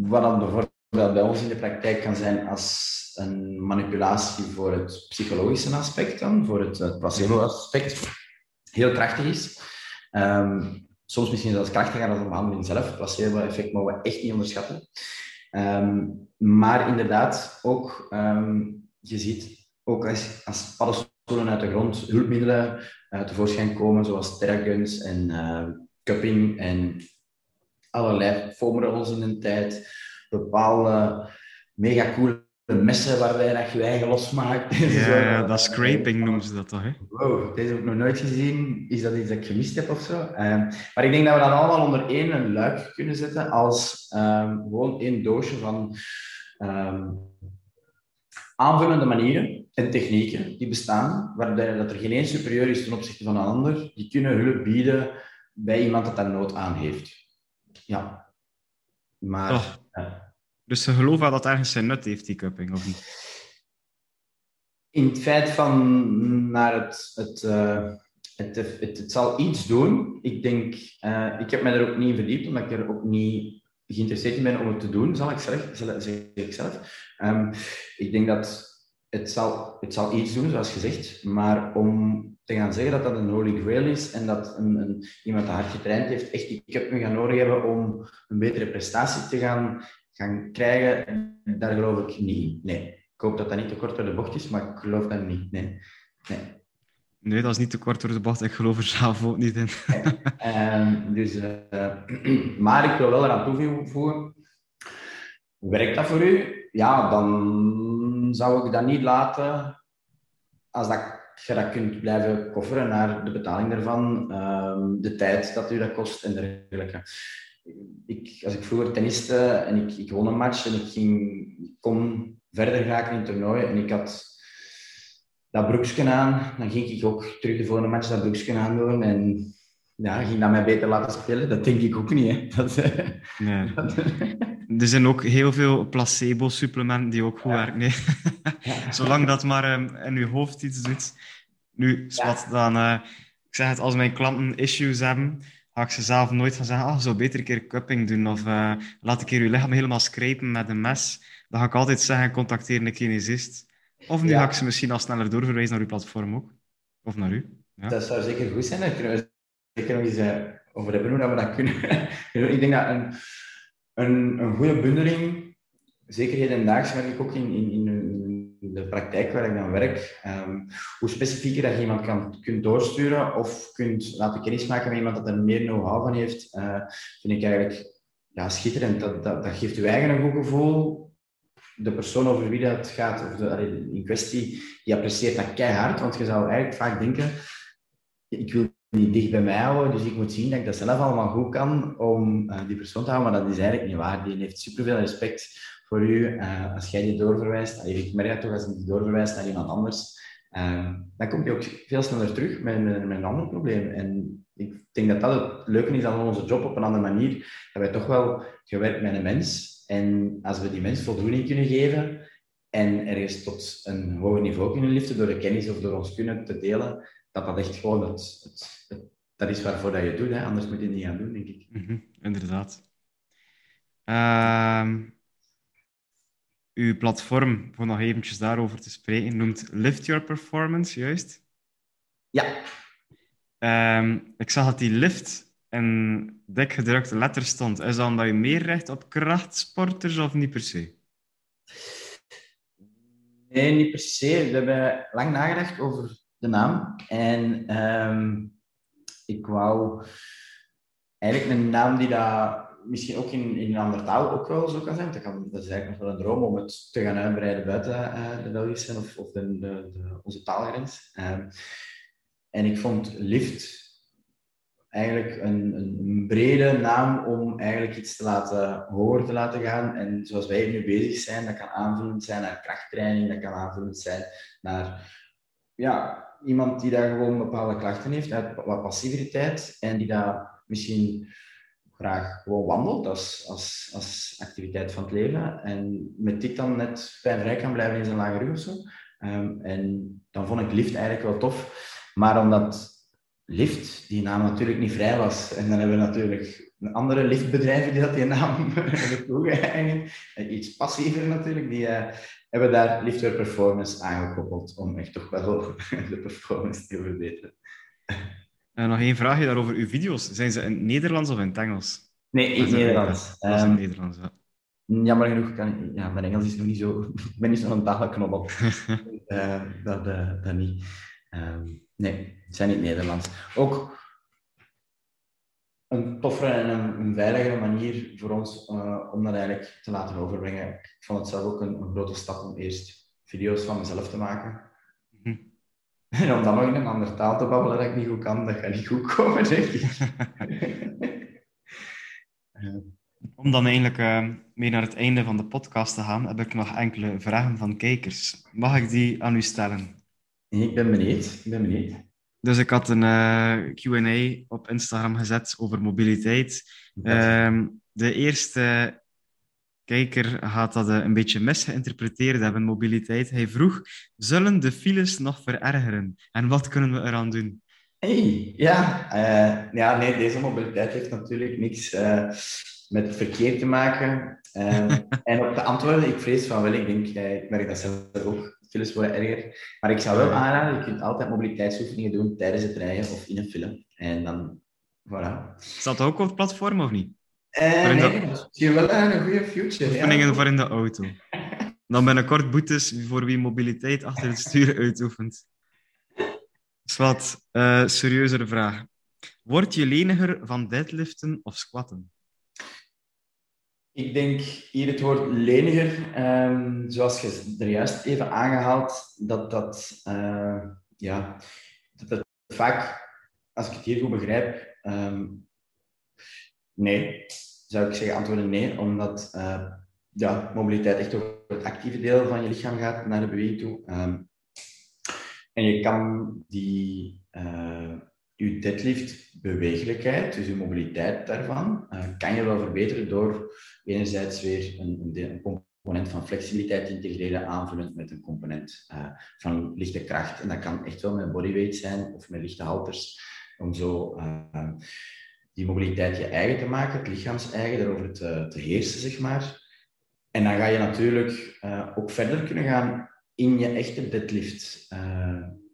wat dan bijvoorbeeld bij ons in de praktijk kan zijn als een manipulatie voor het psychologische aspect dan, voor het, placebo-aspect, heel krachtig is. Um, soms misschien zelfs krachtiger dan de behandeling zelf. Het placebo-effect mogen we echt niet onderschatten. Um, maar inderdaad, ook, um, je ziet ook als, als paddenstoelen uit de grond hulpmiddelen uh, tevoorschijn komen, zoals terraguns en uh, cupping en allerlei foamrolls in een tijd, bepaalde mega coole messen waarbij dat je eigen losmaakt. Ja, dat scraping noemen ze dat toch, hè? Wow, deze heb ik nog nooit gezien. Is dat iets dat ik gemist heb of zo? Um, maar ik denk dat we dat allemaal onder één luik kunnen zetten als um, gewoon één doosje van um, aanvullende manieren en technieken die bestaan, waarbij dat er geen één superieur is ten opzichte van een ander, die kunnen hulp bieden bij iemand dat daar nood aan heeft. Ja. Maar... Oh. Dus ze geloven wel dat ergens zijn nut heeft, die cupping, of niet? In het feit van naar het... het, uh, het, het, het, zal iets doen. Ik denk... Uh, ik heb mij er ook niet in verdiept, omdat ik er ook niet geïnteresseerd in ben om het te doen, zal ik zelf. Zeg ik zelf. Um, ik denk dat het zal, het zal iets doen, zoals gezegd, maar om te gaan zeggen dat dat een holy grail is en dat een, een, iemand dat hard getraind heeft echt die cup gaan nodig hebben om een betere prestatie te gaan, gaan krijgen, daar geloof ik niet. Nee. Ik hoop dat dat niet te kort door de bocht is, maar ik geloof dat niet. Nee. Nee, nee dat is niet te kort door de bocht. Ik geloof er zelf ook niet in. um, dus, uh, maar ik wil wel eraan toevoegen. Werkt dat voor u? Ja, dan zou ik dat niet laten als dat je dat kunt blijven kofferen naar de betaling daarvan, um, de tijd dat u dat kost en dergelijke. Ik, als ik vroeger tenniste en ik, ik won een match en ik, ging, ik kon verder geraken in het toernooi en ik had dat broekje aan, dan ging ik ook terug de volgende match dat broekje aan doen en ja, ging dat mij beter laten spelen. Dat denk ik ook niet. Hè. Dat, nee. er zijn ook heel veel placebo-supplementen die ook goed werken. Nee. Zolang dat maar um, in je hoofd iets doet. Nu, wat dan... Uh, ik zeg het, als mijn klanten issues hebben, ga ik ze zelf nooit van zeggen, oh, zou beter een keer cupping doen. Of uh, laat een keer je lichaam helemaal scrapen met een mes. Dan ga ik altijd zeggen, contacteer een kinesist. Of nu ga ik ze misschien al sneller doorverwijzen naar uw platform ook. Of naar u. Ja. Dat zou zeker goed zijn. Daar kunnen we zeker nog eens uh, over hebben hoe we dat kunnen. ik denk dat een een, een goede bundeling, zeker hedendaags werk ik ook in, in, in de praktijk waar ik dan werk, um, hoe specifieker dat je iemand kan, kunt doorsturen of kunt laten kennismaken met iemand dat er meer know-how van heeft, uh, vind ik eigenlijk ja, schitterend. Dat, dat, dat geeft je eigen een goed gevoel. De persoon over wie dat gaat, of de, in kwestie, die apprecieert dat keihard, want je zou eigenlijk vaak denken, ik wil niet dicht bij mij houden. Dus ik moet zien dat ik dat zelf allemaal goed kan om uh, die persoon te houden. Maar dat is eigenlijk niet waar. Die heeft superveel respect voor u. Uh, als jij die doorverwijst, uh, ik merk dat toch als ik die doorverwijst naar iemand anders, uh, dan kom je ook veel sneller terug met, met, met, een ander probleem. En ik denk dat dat het leuke is aan onze job op een andere manier. Dat wij toch wel gewerkt met een mens. En als we die mens voldoening kunnen geven en ergens tot een hoger niveau kunnen liften door de kennis of door ons kunnen te delen, dat dat echt gewoon het, het, dat is waarvoor dat je het doet. Hè? Anders moet je het niet gaan doen, denk ik. Mm inderdaad. Uh, uw platform, voor nog eventjes daarover te spreken, noemt Lift Your Performance, juist? Ja. Uh, ik zag dat die lift in dik gedrukte letters stond. Is dat omdat je meer recht op krachtsporters of niet per se? Nee, niet per se. We hebben lang nagedacht over de naam. En ehm, ik wou eigenlijk een naam die dat misschien ook in, in een andere taal ook wel zo kan zijn. Dat, dat is eigenlijk nog wel een droom om het te gaan uitbreiden buiten uh, de Belgische of, of de, onze taalgrens. Um, en ik vond lift eigenlijk een, een, brede naam om eigenlijk iets te laten horen te laten gaan. En zoals wij nu bezig zijn, dat kan aanvullend zijn naar krachttraining, dat kan aanvullend zijn naar ja, iemand die daar gewoon bepaalde klachten heeft, wat passiviteit, en die daar misschien graag gewoon wandelt als, als, als activiteit van het leven. En met dit dan net vrij kan blijven in zijn lage rug. Um, en dan vond ik lift eigenlijk wel tof. Maar omdat lift, die naam natuurlijk niet vrij was. En dan hebben we natuurlijk andere liftbedrijven die dat die naam hebben toegeëigend. Iets passiever natuurlijk, die uh, hebben daar Liftwear Performance aangekoppeld om echt toch wel de performance te verbeteren. Uh, nog één vraagje daarover uw video's. Zijn ze in het Nederlands of in het Engels? Nee, in het Nederlands. Dat is in het ehm, Nederlands, ja. Jammer genoeg kan ik... Ja, mijn Engels is nog niet zo... Ik ben niet zo'n talenknobbel. uh, dat, dat niet. Um, Nee, het zijn niet Nederlands. Ook een toffere en een, een veiligere manier voor ons uh, om dat eigenlijk te laten overbrengen. Ik vond het zelf ook een, een grote stap om eerst video's van mezelf te maken. Hm. En om dan nog in een andere taal te babbelen dat ik niet goed kan, dat gaat niet goed komen, denk ik. Om dan eigenlijk uh, mee naar het einde van de podcast te gaan, heb ik nog enkele vragen van kijkers. Mag ik die aan u stellen? Ik ben benieuwd. Ik ben benieuwd. Dus ik had een uh, eh, Q&A op Instagram gezet over mobiliteit. Uh, de eerste kijker had dat uh, een beetje misgeïnterpreteerd hebben, mobiliteit. Hij vroeg, zullen de files nog verergeren? En wat kunnen we eraan doen? Hey, ja. Uh, ja, nee, deze mobiliteit heeft natuurlijk niks met verkeer te maken. en op de antwoorden, ik vrees van wel, ik denk, ik merk dat zelf ook, files worden erger. Maar ik zou wel aanraden, je kunt altijd mobiliteitsoefeningen doen tijdens het rijden of in een film. En dan, voilà. Staat dat ook op het platform of niet? Uh, nee, dat is misschien wel een goede future. Oefeningen ja. voor in de auto. Dan binnenkort boetes voor wie mobiliteit achter het stuur uitoefent. Wat, uh, serieuzere vraag. Word je leniger van deadliften of squatten? Ik denk hier het woord leniger, um, zoals je er juist even aangehaald, dat dat, uh, ja, dat het vaak, als ik het hier goed begrijp, um, nee, zou ik zeggen antwoorden nee, omdat uh, ja, mobiliteit echt over het actieve deel van je lichaam gaat naar de beweging toe. Um, en je kan die, uh, je deadlift bewegelijkheid, dus je mobiliteit daarvan, uh, kan je wel verbeteren door enerzijds weer een, een, component van flexibiliteit te integreren, aanvullend met een component uh, van lichte kracht. En dat kan echt wel met bodyweight zijn of met lichte halters, om zo uh, die mobiliteit je eigen te maken, het lichaams-eigen, daarover te, heersen, zeg maar. En dan ga je natuurlijk ook verder kunnen gaan in je echte deadlift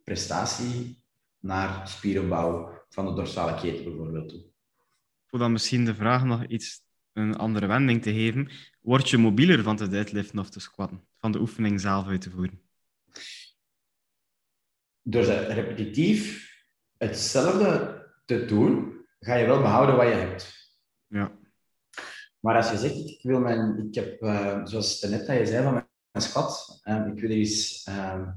prestatie naar spierenbouw van de dorsale keten bijvoorbeeld toe. Voor dan misschien de vraag nog iets een andere wending te geven, word je mobieler van te deadliften of te squatten, van de oefening zelf uit te voeren? Door repetitief hetzelfde te doen, ga je wel behouden wat je hebt. Ja. Maar als je zegt, ik wil mijn, ik heb, uh, zoals net dat je zei van mijn squat, uh, ik wil er eens uh,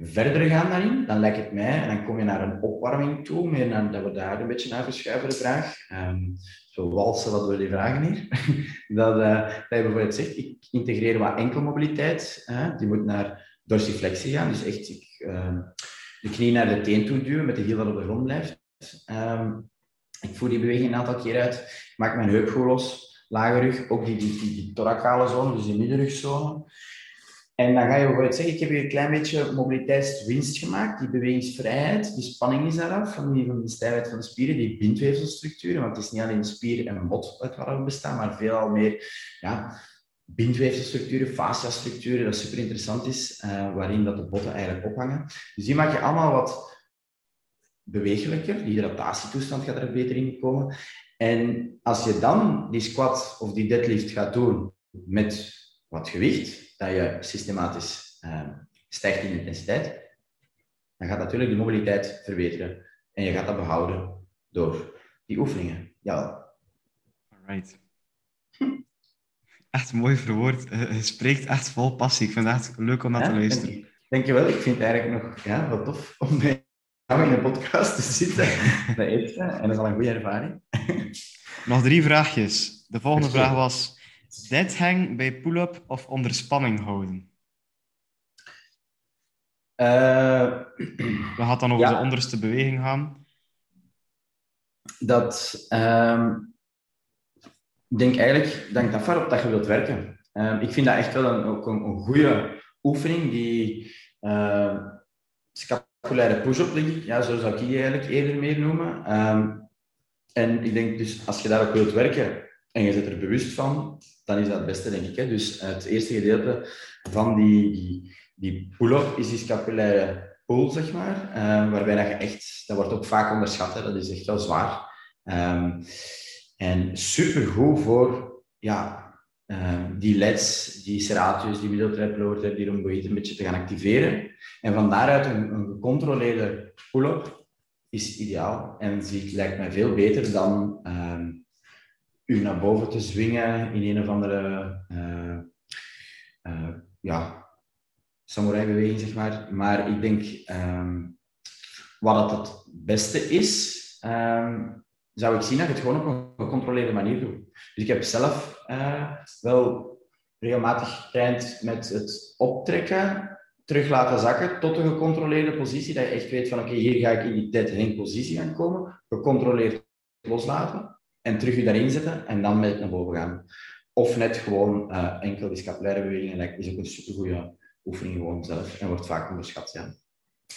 verder gaan daarin, dan lijkt het mij, en dan kom je naar een opwarming toe, meer naar, dat we daar een beetje naar verschuiven, de vraag. Um, zo walsen wat we die vragen hier. dat, uh, je bijvoorbeeld zegt, ik integreer wat enkelmobiliteit, die moet naar dorsiflexie gaan, dus echt ik, uh, de knie naar de teen toe duwen met de hiel dat op de grond blijft. Um, ik voer die beweging een aantal keer uit, ik maak mijn heup goed los, lage rug, ook die, die, die, die thoracale zone, dus die middenrugzone. En dan ga je bijvoorbeeld zeggen, ik heb hier een klein beetje mobiliteitswinst gemaakt, die bewegingsvrijheid, die spanning is daaraf, van die, van de stijfheid van de spieren, die bindweefselstructuren, want het is niet alleen spier en bot uit we bestaan, maar veelal meer ja, bindweefselstructuren, fasciastructuren, dat super interessant is, uh, waarin dat de botten eigenlijk ophangen. Dus die maak je allemaal wat bewegelijker, die hydratatietoestand gaat er beter in komen. En als je dan die squat of die deadlift gaat doen met wat gewicht, dat je systematisch uh, stijgt in intensiteit, dan gaat natuurlijk de mobiliteit verbeteren. En je gaat dat behouden door die oefeningen. Ja. Alright. Echt mooi verwoord. Je spreekt echt vol passie. Ik vind het echt leuk om naar te luisteren. Dank, dankjewel. Ik vind het eigenlijk nog ja, wat tof om bij jou in een podcast te zitten. Dat. En dat is al een goede ervaring. Nog drie vraagjes. De volgende vraag was... Dead hang bij pull-up of onder spanning houden? Uh, We gaan dan over Ja. de onderste beweging gaan. dat... ehm, ik denk eigenlijk ik dat ver op dat je wilt werken. Ehm, ik vind dat echt wel een, ook een, een goede oefening, die uh, scapulaire push-up, denk ik. Ja, zo zou ik die eigenlijk eerder meer noemen. Ehm, en ik denk dus, als je daarop wilt werken en je bent er bewust van, dan is dat het beste, denk ik. Hè? Dus het eerste gedeelte van die, die, die pull-up is die scapulaire pull, zeg maar. eh, waarbij dat je echt, dat wordt ook vaak onderschat, hè? dat is echt wel zwaar. Ehm, en supergoed voor ja, ehm, die leds, die serratius, die middeltrap, lowertrap, die rhomboïde een beetje te gaan activeren. En van daaruit een, een gecontroleerde pull-up is ideaal. En ziet, lijkt mij veel beter dan ehm, u naar boven te zwingen in een of andere eh, ja, samurai-beweging, zeg maar. Maar ik denk ehm, wat het het beste is, ehm, zou ik zien dat je het gewoon op een gecontroleerde manier doet. Dus ik heb zelf eh, wel regelmatig getraind met het optrekken, terug laten zakken tot een gecontroleerde positie, dat je echt weet van oké, hier ga ik in die dead hang positie gaan komen, gecontroleerd loslaten en terug je daarin zetten en dan met naar boven gaan. Of net gewoon eh, enkel die scapulaire bewegingen, lijkt is ook een supergoeie oefening gewoon zelf en wordt vaak onderschat. Ja.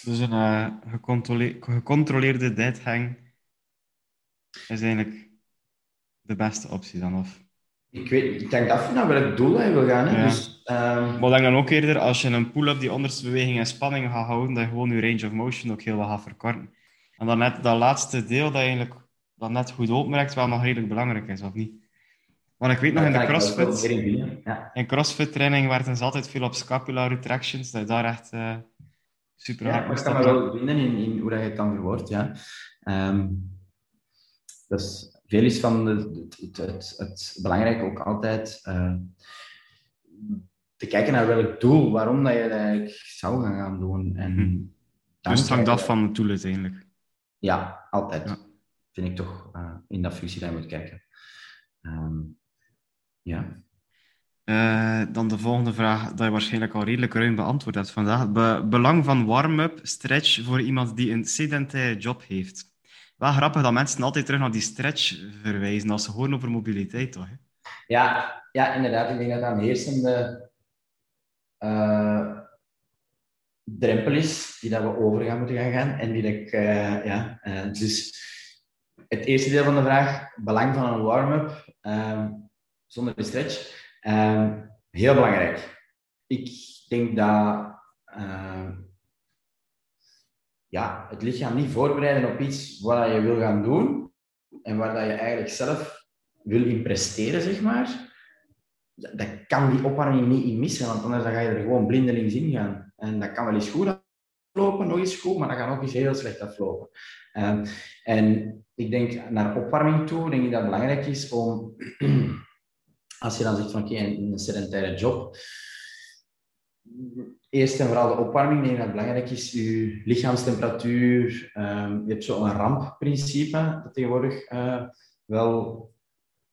Dus een eh, gecontrole- gecontroleerde dead hang is eigenlijk de beste optie dan. Of... Ik weet, ik denk af naar welk doel je wil gaan. Hè? Ja. Dus, ehm, Maar ik denk dan ook eerder, als je een pull-up die onderste beweging in spanning gaat houden, dat je gewoon je range of motion ook heel wat gaat verkorten. En dan net dat laatste deel, dat eigenlijk dat net goed openrekt, wel nog redelijk belangrijk is, of niet? Want ik weet nog in de CrossFit, in CrossFit training werkten ze altijd veel op scapular retractions, dat je daar echt eh, super hard Ja, maar ik kan me wel vinden in, in hoe dat je het dan verwoordt. Ja. Ehm, dus veel is van de- het, het, het, het belangrijke ook altijd eh, te kijken naar welk doel, waarom dat je eigenlijk zou gaan, doen. En dan Dus het hangt af van het doel uiteindelijk. Ja, altijd. Ja. Vind ik toch eh, in dat functie je moet kijken. Ehm, ja. Eh, dan de volgende vraag, dat je waarschijnlijk al redelijk ruim beantwoord hebt vandaag. Be- belang van warm-up stretch voor iemand die een sedentaire job heeft. Wel grappig dat mensen altijd terug naar die stretch verwijzen als ze horen over mobiliteit, toch? hè? Ja, ja, inderdaad. Ik denk dat dat een heersende eh, drempel is die dat we over gaan moeten gaan gaan. En die dat ik, eh, ja, dus het eerste deel van de vraag, belang van een warm-up ehm, zonder de stretch. Ehm, heel belangrijk. Ik denk dat ehm, ja, het lichaam niet voorbereiden op iets wat je wil gaan doen en waar dat je eigenlijk zelf wil in presteren, zeg maar, dat kan die opwarming niet in missen, want anders dan ga je er gewoon blindelings in gaan. En dat kan wel eens goed nog goed, maar dat kan ook eens heel slecht aflopen. Ehm, en ik denk naar opwarming toe, denk ik dat het belangrijk is om, als je dan zegt van oké, een, sedentaire job, eerst en vooral de opwarming, ik denk dat het belangrijk is, je lichaamstemperatuur, ehm, je hebt zo'n rampprincipe dat tegenwoordig eh, wel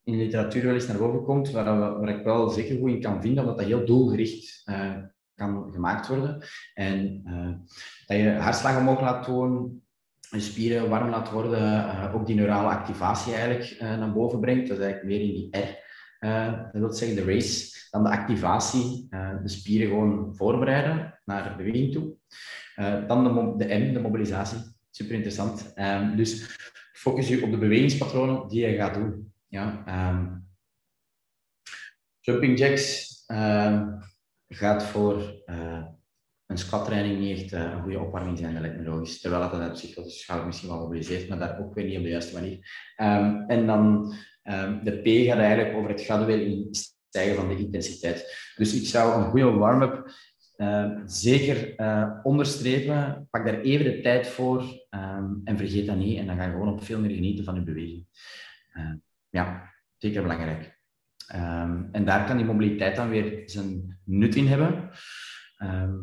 in de literatuur wel eens naar boven komt, waar, ik wel zeker goed in kan vinden, omdat dat heel doelgericht eh, kan gemaakt worden. En eh, dat je hartslag omhoog laat doen, je spieren warm laat worden, eh, ook die neurale activatie eigenlijk eh, naar boven brengt. Dat is eigenlijk meer in die R. eh, dat wil zeggen de race, dan de activatie, de spieren gewoon voorbereiden naar de beweging toe. Dan de, de M, de mobilisatie. Super interessant. Ehm, dus focus je op de bewegingspatronen die je gaat doen. Ja, ehm, jumping jacks ehm, gaat voor eh, een squattraining niet echt eh, een goede opwarming zijn, lijkt me logisch. Terwijl dat uit psychotische schouder misschien wel mobiliseert, maar daar ook weer niet op de juiste manier. Ehm, en dan ehm, de P gaat eigenlijk over het gradueel stijgen van de intensiteit. Dus ik zou een goede warm-up eh, zeker eh, onderstrepen. Pak daar even de tijd voor ehm, en vergeet dat niet. En dan ga je gewoon op veel meer genieten van je beweging. Ja, zeker belangrijk. Ehm, en daar kan die mobiliteit dan weer zijn nut in hebben. Ehm,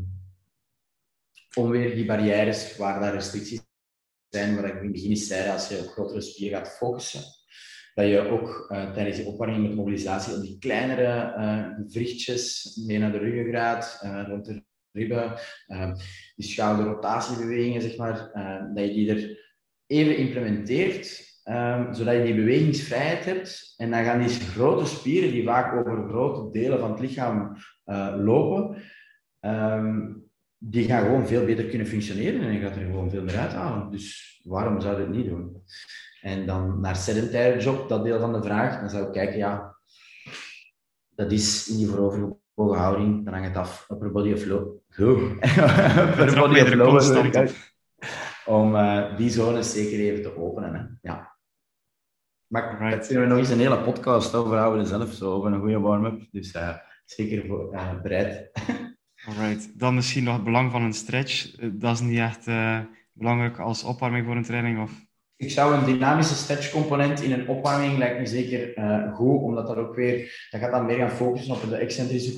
om weer die barrières waar daar restricties zijn, waar ik in het begin zei, als je op grotere spieren gaat focussen, dat je ook uh, tijdens je opwarming met mobilisatie op die kleinere uh, vrichtjes mee naar de ruggengraat, uh, rond de ribben, die schouderrotatiebewegingen, zeg maar, dat je die er even implementeert, um, zodat je die bewegingsvrijheid hebt. En dan gaan die grote spieren, die vaak over grote delen van het lichaam lopen, um, die gaan gewoon veel beter kunnen functioneren en je gaat er gewoon veel meer uithalen. Dus waarom zou je het niet doen? En dan naar sedentaire job, dat deel van de vraag, dan zou ik kijken, ja, dat is in die voorovergebogen houding, dan hangt het af upper body of low. upper body of low. Om uh, die zones zeker even te openen. Hè. Ja. Maar right. kunnen we nog eens een hele podcast over houden zelf, zo, over een goede warm-up. Dus uh, zeker voor, uh, bereid. Alright. Dan misschien nog het belang van een stretch. Dat is niet echt belangrijk als opwarming voor een training? Of ik zou een dynamische stretchcomponent in een opwarming lijkt me zeker goed, omdat dat ook weer, dat gaat dan meer gaan focussen op de excentrische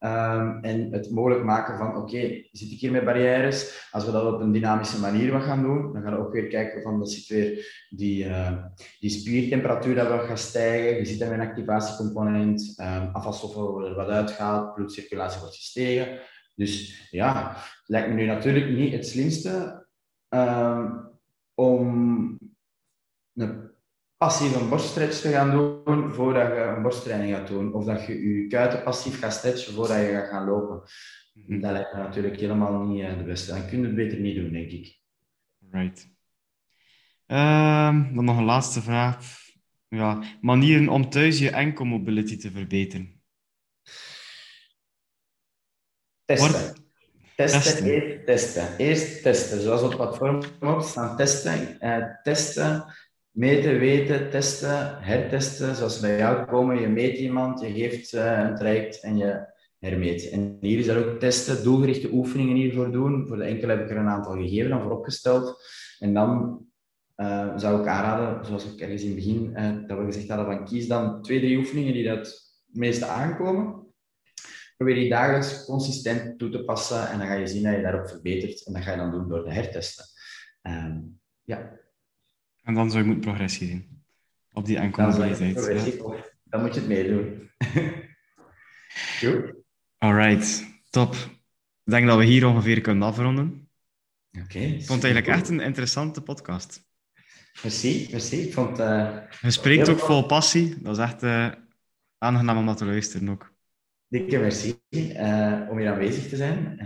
um, en het mogelijk maken van, oké, zit ik hier met barrières? Als we dat op een dynamische manier gaan doen, dan gaan we ook weer kijken van, dat zit weer die, uh, die spiertemperatuur dat we gaan stijgen, je ziet met een activatiecomponent, um, afvalstoffen er wat uitgehaald, bloedcirculatie wordt gestegen. Dus ja, lijkt me nu natuurlijk niet het slimste, om een passieve borststretch te gaan doen voordat je een borsttraining gaat doen. Of dat je je kuiten passief gaat stretchen voordat je gaat gaan lopen. Mhm. Dat lijkt me natuurlijk helemaal niet eh, de beste. Dan kun je het beter niet doen, denk ik. Right. Um, dan nog een laatste vraag. Ja, manieren om thuis je enkel mobility te verbeteren. Testen. Testen, testen. Eerst testen. Eerst testen. Zoals op het platform staan testen. Uh, testen, meten, weten, testen, hertesten. Zoals bij jou komen, je meet iemand, je geeft uh, een traject en je hermeet. En hier is er ook testen, doelgerichte oefeningen hiervoor doen. Voor de enkele heb ik er een aantal gegeven en voor opgesteld. En dan uh, zou ik aanraden, zoals ik ergens in het begin dat we gezegd hadden, van kies dan twee, drie oefeningen die dat het meeste aankomen probeer die dagelijks consistent toe te passen en dan ga je zien dat je daarop verbetert. En dat ga je dan doen door de hertesten. Um, ja. En dan zou je moeten progressie zien op die enkelmobiliteit. Ja. Dan moet je het meedoen. Alright, top. Ik denk dat we hier ongeveer kunnen afronden. Oké. Okay, ik vond het eigenlijk echt een interessante podcast. Merci, merci. Ik vond, uh, je spreekt ook vol passie. Dat is echt uh, aangenaam om dat te luisteren ook dikke merci uh, om hier aanwezig te zijn.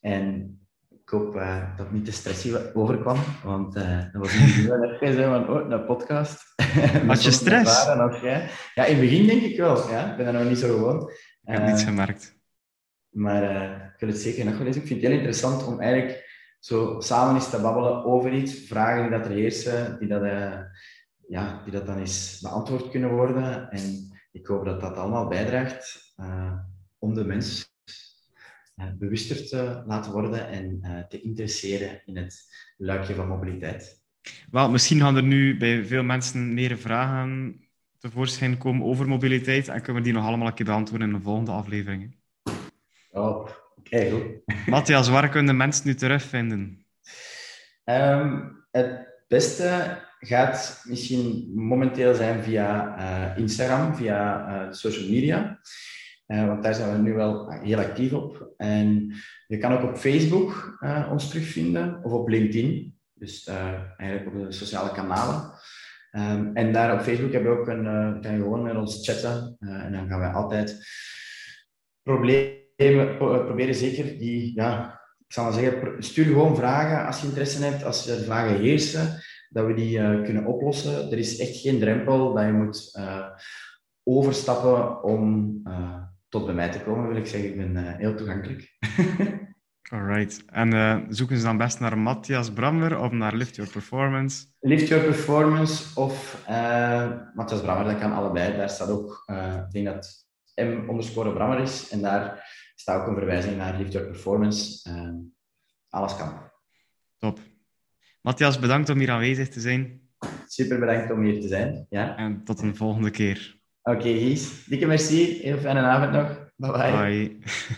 En ik hoop uh, dat niet te stressy overkwam, want dat was in het begin even van, oh, een podcast. Had je stress? Jij. Ja, in het begin denk ik wel. Ja. Ik ben er nog niet zo gewoon. Ik heb niets gemerkt. Maar ik wil het zeker nog wel eens. Ik vind het heel interessant om eigenlijk zo samen eens te babbelen over iets, vragen die dat er heersen, die dat, ja, die dat dan eens beantwoord kunnen worden. En ik hoop dat dat allemaal bijdraagt uh, om de mens uh, bewuster te laten worden en uh, te interesseren in het luikje van mobiliteit. Wel, misschien gaan er nu bij veel mensen meer vragen tevoorschijn komen over mobiliteit en kunnen we die nog allemaal een keer beantwoorden in de volgende afleveringen. Oh, oké, goed. Matthias, waar kunnen mensen nu terugvinden? Um, het beste gaat misschien momenteel zijn via uh, Instagram, via uh, social media. Uh, want daar zijn we nu wel heel actief op. En je kan ook op Facebook ons terugvinden of op LinkedIn. Dus eigenlijk op de sociale kanalen. Um, en daar op Facebook hebben we ook een, kan je gewoon met ons chatten. en dan gaan we altijd problemen, proberen zeker die, ja, ik zal maar zeggen, stuur gewoon vragen als je interesse hebt, als er vragen heersen dat we die kunnen oplossen. Er is echt geen drempel dat je moet overstappen om tot bij mij te komen, wil ik zeggen. Ik ben eh, heel toegankelijk. Alright. En eh, zoeken ze dan best naar Matthias Brammer of naar Lift Your Performance? Lift Your Performance of eh, Matthias Brammer, dat kan allebei. Daar staat ook, uh, ik denk dat M onderscore Brammer is. En daar staat ook een verwijzing naar Lift Your Performance. alles kan. Top. Matthias, bedankt om hier aanwezig te zijn. Super bedankt om hier te zijn. Ja. En tot een volgende keer. Oké, okay, Gies. Dikke merci. Heel fijne avond nog. Bye bye. bye.